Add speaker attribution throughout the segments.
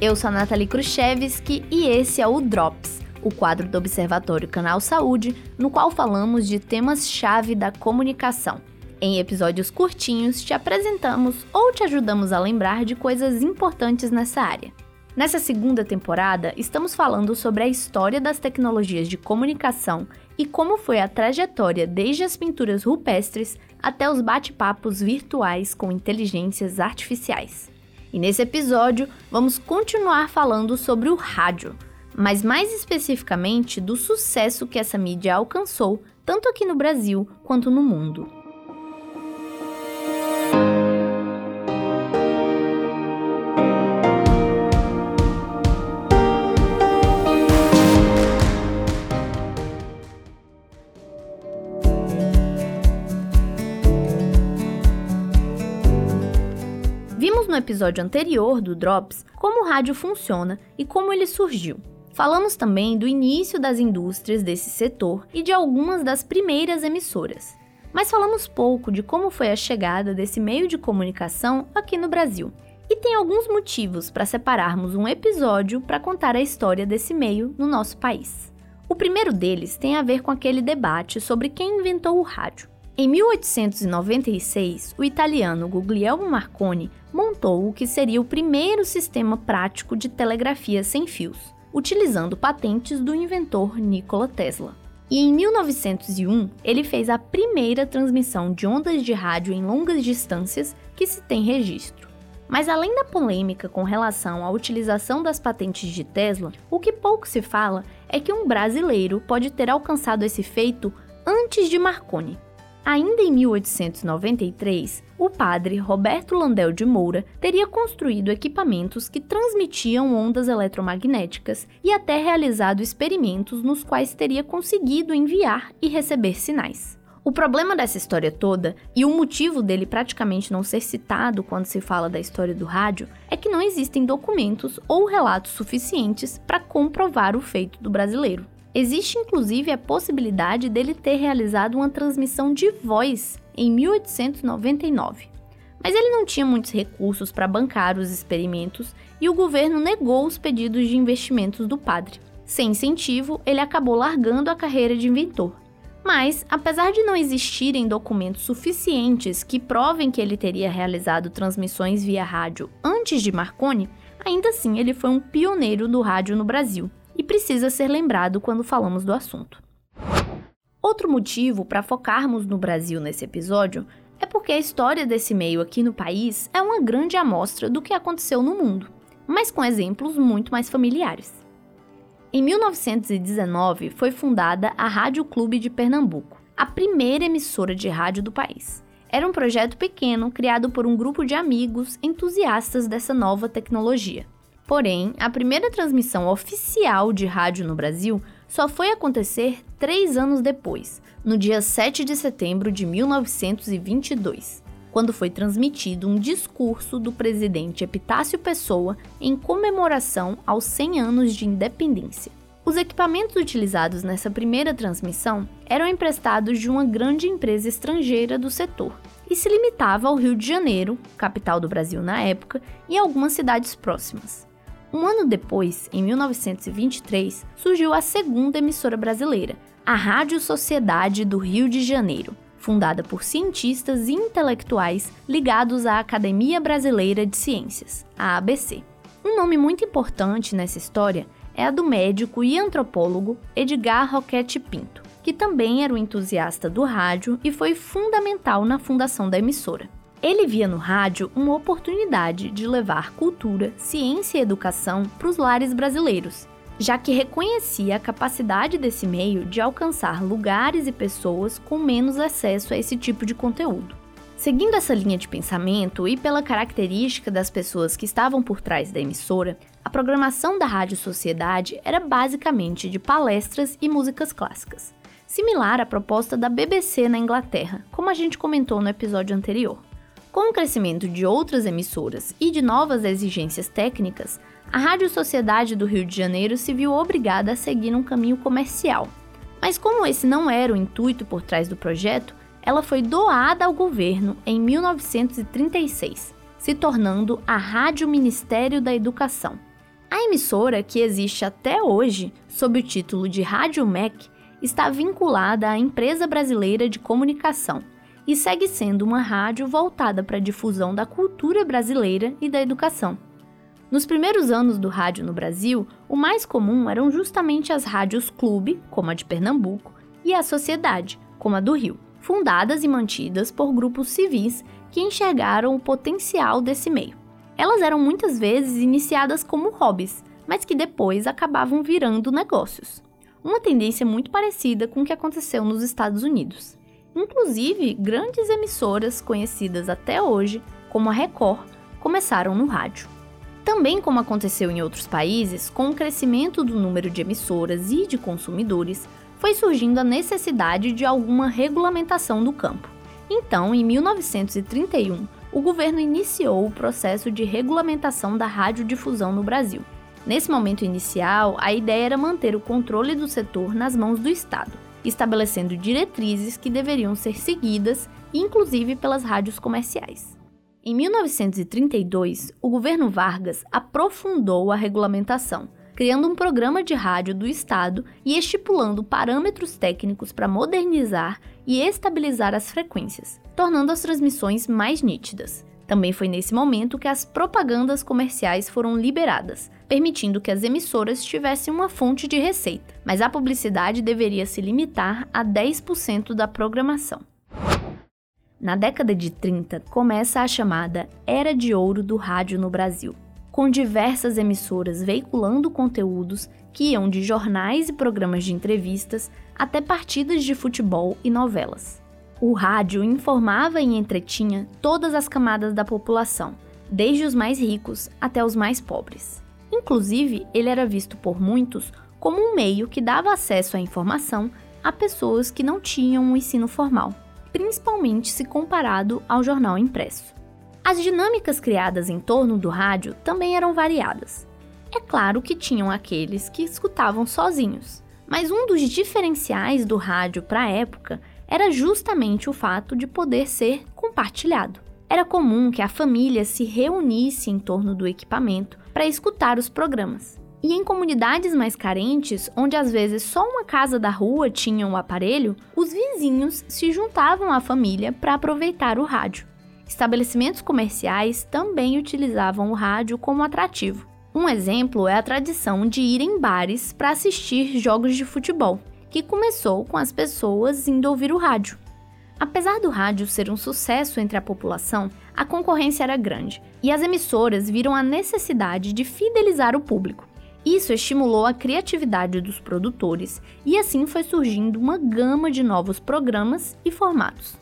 Speaker 1: Eu sou a Nathalie Khrushchevski e esse é o Drops, o quadro do Observatório Canal Saúde, no qual falamos de temas-chave da comunicação. Em episódios curtinhos, te apresentamos ou te ajudamos a lembrar de coisas importantes nessa área. Nessa segunda temporada, estamos falando sobre a história das tecnologias de comunicação e como foi a trajetória desde as pinturas rupestres até os bate-papos virtuais com inteligências artificiais. E nesse episódio, vamos continuar falando sobre o rádio, mas mais especificamente do sucesso que essa mídia alcançou, tanto aqui no Brasil quanto no mundo. Episódio anterior do Drops como o rádio funciona e como ele surgiu. Falamos também do início das indústrias desse setor e de algumas das primeiras emissoras. Mas falamos pouco de como foi a chegada desse meio de comunicação aqui no Brasil. E tem alguns motivos para separarmos um episódio para contar a história desse meio no nosso país. O primeiro deles tem a ver com aquele debate sobre quem inventou o rádio. Em 1896, o italiano Guglielmo Marconi montou o que seria o primeiro sistema prático de telegrafia sem fios, utilizando patentes do inventor Nikola Tesla. E em 1901, ele fez a primeira transmissão de ondas de rádio em longas distâncias que se tem registro. Mas além da polêmica com relação à utilização das patentes de Tesla, o que pouco se fala é que um brasileiro pode ter alcançado esse feito antes de Marconi. Ainda em 1893, o padre Roberto Landel de Moura teria construído equipamentos que transmitiam ondas eletromagnéticas e até realizado experimentos nos quais teria conseguido enviar e receber sinais. O problema dessa história toda, e o motivo dele praticamente não ser citado quando se fala da história do rádio, é que não existem documentos ou relatos suficientes para comprovar o feito do brasileiro. Existe inclusive a possibilidade dele ter realizado uma transmissão de voz em 1899. Mas ele não tinha muitos recursos para bancar os experimentos e o governo negou os pedidos de investimentos do padre. Sem incentivo, ele acabou largando a carreira de inventor. Mas, apesar de não existirem documentos suficientes que provem que ele teria realizado transmissões via rádio antes de Marconi, ainda assim ele foi um pioneiro do rádio no Brasil e precisa ser lembrado quando falamos do assunto. Outro motivo para focarmos no Brasil nesse episódio é porque a história desse meio aqui no país é uma grande amostra do que aconteceu no mundo, mas com exemplos muito mais familiares. Em 1919 foi fundada a Rádio Clube de Pernambuco, a primeira emissora de rádio do país. Era um projeto pequeno criado por um grupo de amigos entusiastas dessa nova tecnologia. Porém, a primeira transmissão oficial de rádio no Brasil só foi acontecer três anos depois, no dia 7 de setembro de 1922, quando foi transmitido um discurso do presidente Epitácio Pessoa em comemoração aos 100 anos de independência. Os equipamentos utilizados nessa primeira transmissão eram emprestados de uma grande empresa estrangeira do setor e se limitava ao Rio de Janeiro, capital do Brasil na época, e algumas cidades próximas. Um ano depois, em 1923, surgiu a segunda emissora brasileira, a Rádio Sociedade do Rio de Janeiro, fundada por cientistas e intelectuais ligados à Academia Brasileira de Ciências, a ABC. Um nome muito importante nessa história é a do médico e antropólogo Edgar Roquette Pinto, que também era um entusiasta do rádio e foi fundamental na fundação da emissora. Ele via no rádio uma oportunidade de levar cultura, ciência e educação para os lares brasileiros, já que reconhecia a capacidade desse meio de alcançar lugares e pessoas com menos acesso a esse tipo de conteúdo. Seguindo essa linha de pensamento e pela característica das pessoas que estavam por trás da emissora, a programação da Rádio Sociedade era basicamente de palestras e músicas clássicas, similar à proposta da BBC na Inglaterra, como a gente comentou no episódio anterior. Com o crescimento de outras emissoras e de novas exigências técnicas, a Rádio Sociedade do Rio de Janeiro se viu obrigada a seguir um caminho comercial. Mas como esse não era o intuito por trás do projeto, ela foi doada ao governo em 1936, se tornando a Rádio Ministério da Educação. A emissora, que existe até hoje sob o título de Rádio MEC, está vinculada à Empresa Brasileira de Comunicação e segue sendo uma rádio voltada para a difusão da cultura brasileira e da educação. Nos primeiros anos do rádio no Brasil, o mais comum eram justamente as rádios clube, como a de Pernambuco, e a sociedade, como a do Rio, fundadas e mantidas por grupos civis que enxergaram o potencial desse meio. Elas eram muitas vezes iniciadas como hobbies, mas que depois acabavam virando negócios. Uma tendência muito parecida com o que aconteceu nos Estados Unidos. Inclusive, grandes emissoras conhecidas até hoje, como a Record, começaram no rádio. Também, como aconteceu em outros países, com o crescimento do número de emissoras e de consumidores, foi surgindo a necessidade de alguma regulamentação do campo. Então, em 1931, o governo iniciou o processo de regulamentação da radiodifusão no Brasil. Nesse momento inicial, a ideia era manter o controle do setor nas mãos do Estado, estabelecendo diretrizes que deveriam ser seguidas, inclusive pelas rádios comerciais. Em 1932, o governo Vargas aprofundou a regulamentação, criando um programa de rádio do Estado e estipulando parâmetros técnicos para modernizar e estabilizar as frequências, tornando as transmissões mais nítidas. Também foi nesse momento que as propagandas comerciais foram liberadas, permitindo que as emissoras tivessem uma fonte de receita, mas a publicidade deveria se limitar a 10% da programação. Na década de 30, começa a chamada Era de Ouro do Rádio no Brasil, com diversas emissoras veiculando conteúdos que iam de jornais e programas de entrevistas até partidas de futebol e novelas. O rádio informava e entretinha todas as camadas da população, desde os mais ricos até os mais pobres. Inclusive, ele era visto por muitos como um meio que dava acesso à informação a pessoas que não tinham um ensino formal principalmente se comparado ao jornal impresso. As dinâmicas criadas em torno do rádio também eram variadas. É claro que tinham aqueles que escutavam sozinhos, mas um dos diferenciais do rádio para a época era justamente o fato de poder ser compartilhado. Era comum que a família se reunisse em torno do equipamento para escutar os programas. E em comunidades mais carentes, onde às vezes só uma casa da rua tinha o um aparelho, os vizinhos se juntavam à família para aproveitar o rádio. Estabelecimentos comerciais também utilizavam o rádio como atrativo. Um exemplo é a tradição de ir em bares para assistir jogos de futebol, começou com as pessoas indo ouvir o rádio. Apesar do rádio ser um sucesso entre a população, a concorrência era grande e as emissoras viram a necessidade de fidelizar o público. Isso estimulou a criatividade dos produtores e assim foi surgindo uma gama de novos programas e formatos.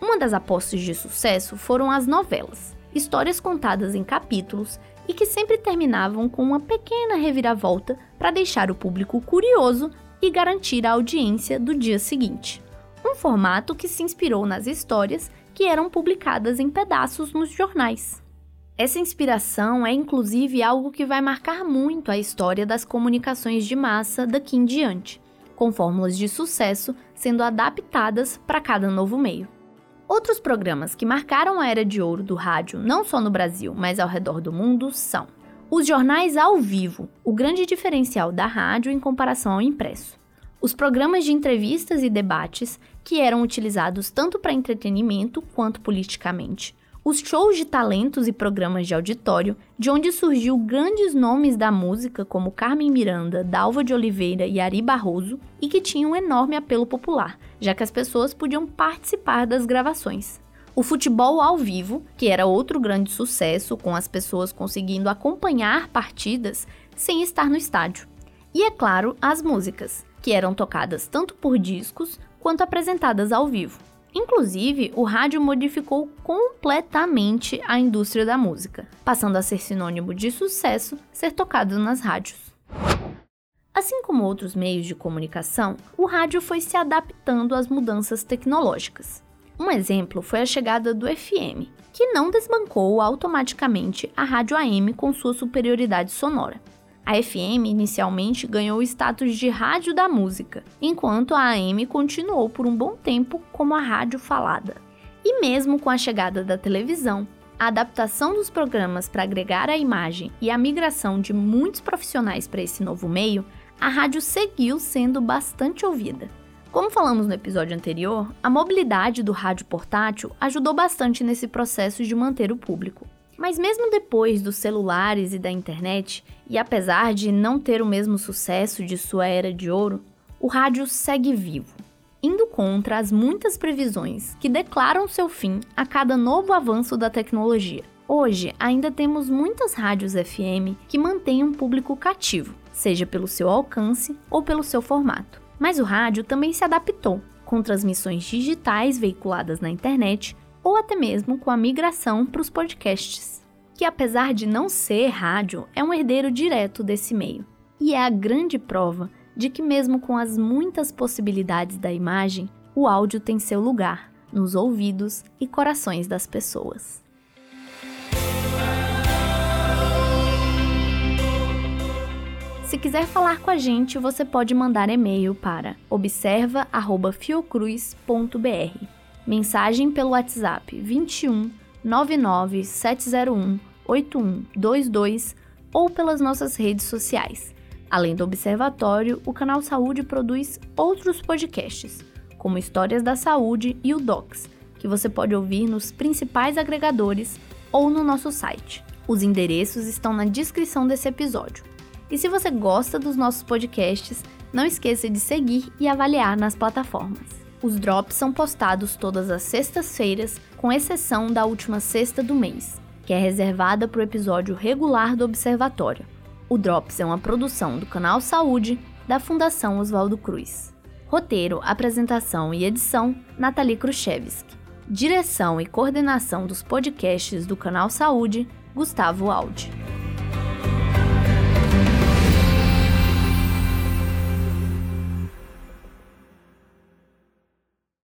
Speaker 1: Uma das apostas de sucesso foram as novelas, histórias contadas em capítulos e que sempre terminavam com uma pequena reviravolta para deixar o público curioso e garantir a audiência do dia seguinte. Um formato que se inspirou nas histórias que eram publicadas em pedaços nos jornais. Essa inspiração é inclusive algo que vai marcar muito a história das comunicações de massa daqui em diante, com fórmulas de sucesso sendo adaptadas para cada novo meio. Outros programas que marcaram a era de ouro do rádio, não só no Brasil, mas ao redor do mundo, são os jornais ao vivo, o grande diferencial da rádio em comparação ao impresso. Os programas de entrevistas e debates, que eram utilizados tanto para entretenimento quanto politicamente os shows de talentos e programas de auditório, de onde surgiu grandes nomes da música como Carmen Miranda, Dalva de Oliveira e Ari Barroso, e que tinham um enorme apelo popular, já que as pessoas podiam participar das gravações. O futebol ao vivo, que era outro grande sucesso, com as pessoas conseguindo acompanhar partidas sem estar no estádio. E é claro, as músicas, que eram tocadas tanto por discos quanto apresentadas ao vivo. Inclusive, o rádio modificou completamente a indústria da música, passando a ser sinônimo de sucesso ser tocado nas rádios. Assim como outros meios de comunicação, o rádio foi se adaptando às mudanças tecnológicas. Um exemplo foi a chegada do FM, que não desbancou automaticamente a rádio AM com sua superioridade sonora. A FM inicialmente ganhou o status de rádio da música, enquanto a AM continuou por um bom tempo como a rádio falada. E mesmo com a chegada da televisão, a adaptação dos programas para agregar a imagem e a migração de muitos profissionais para esse novo meio, a rádio seguiu sendo bastante ouvida. Como falamos no episódio anterior, a mobilidade do rádio portátil ajudou bastante nesse processo de manter o público. Mas mesmo depois dos celulares e da internet, e apesar de não ter o mesmo sucesso de sua era de ouro, o rádio segue vivo, indo contra as muitas previsões que declaram seu fim a cada novo avanço da tecnologia. Hoje, ainda temos muitas rádios FM que mantêm um público cativo, seja pelo seu alcance ou pelo seu formato. Mas o rádio também se adaptou, com transmissões digitais veiculadas na internet ou até mesmo com a migração para os podcasts, que apesar de não ser rádio, é um herdeiro direto desse meio. E é a grande prova de que, mesmo com as muitas possibilidades da imagem, o áudio tem seu lugar nos ouvidos e corações das pessoas. Quiser falar com a gente, você pode mandar e-mail para observa@fiocruz.br. Mensagem pelo WhatsApp 21 99 701 8122 ou pelas nossas redes sociais. Além do Observatório, o canal Saúde produz outros podcasts, como Histórias da Saúde e o Docs, que você pode ouvir nos principais agregadores ou no nosso site. Os endereços estão na descrição desse episódio. E se você gosta dos nossos podcasts, não esqueça de seguir e avaliar nas plataformas. Os drops são postados todas as sextas-feiras, com exceção da última sexta do mês, que é reservada para o episódio regular do Observatório. O Drops é uma produção do canal Saúde da Fundação Oswaldo Cruz. Roteiro, apresentação e edição: Nathalie Khrushchevsky. Direção e coordenação dos podcasts do canal Saúde: Gustavo Aldi.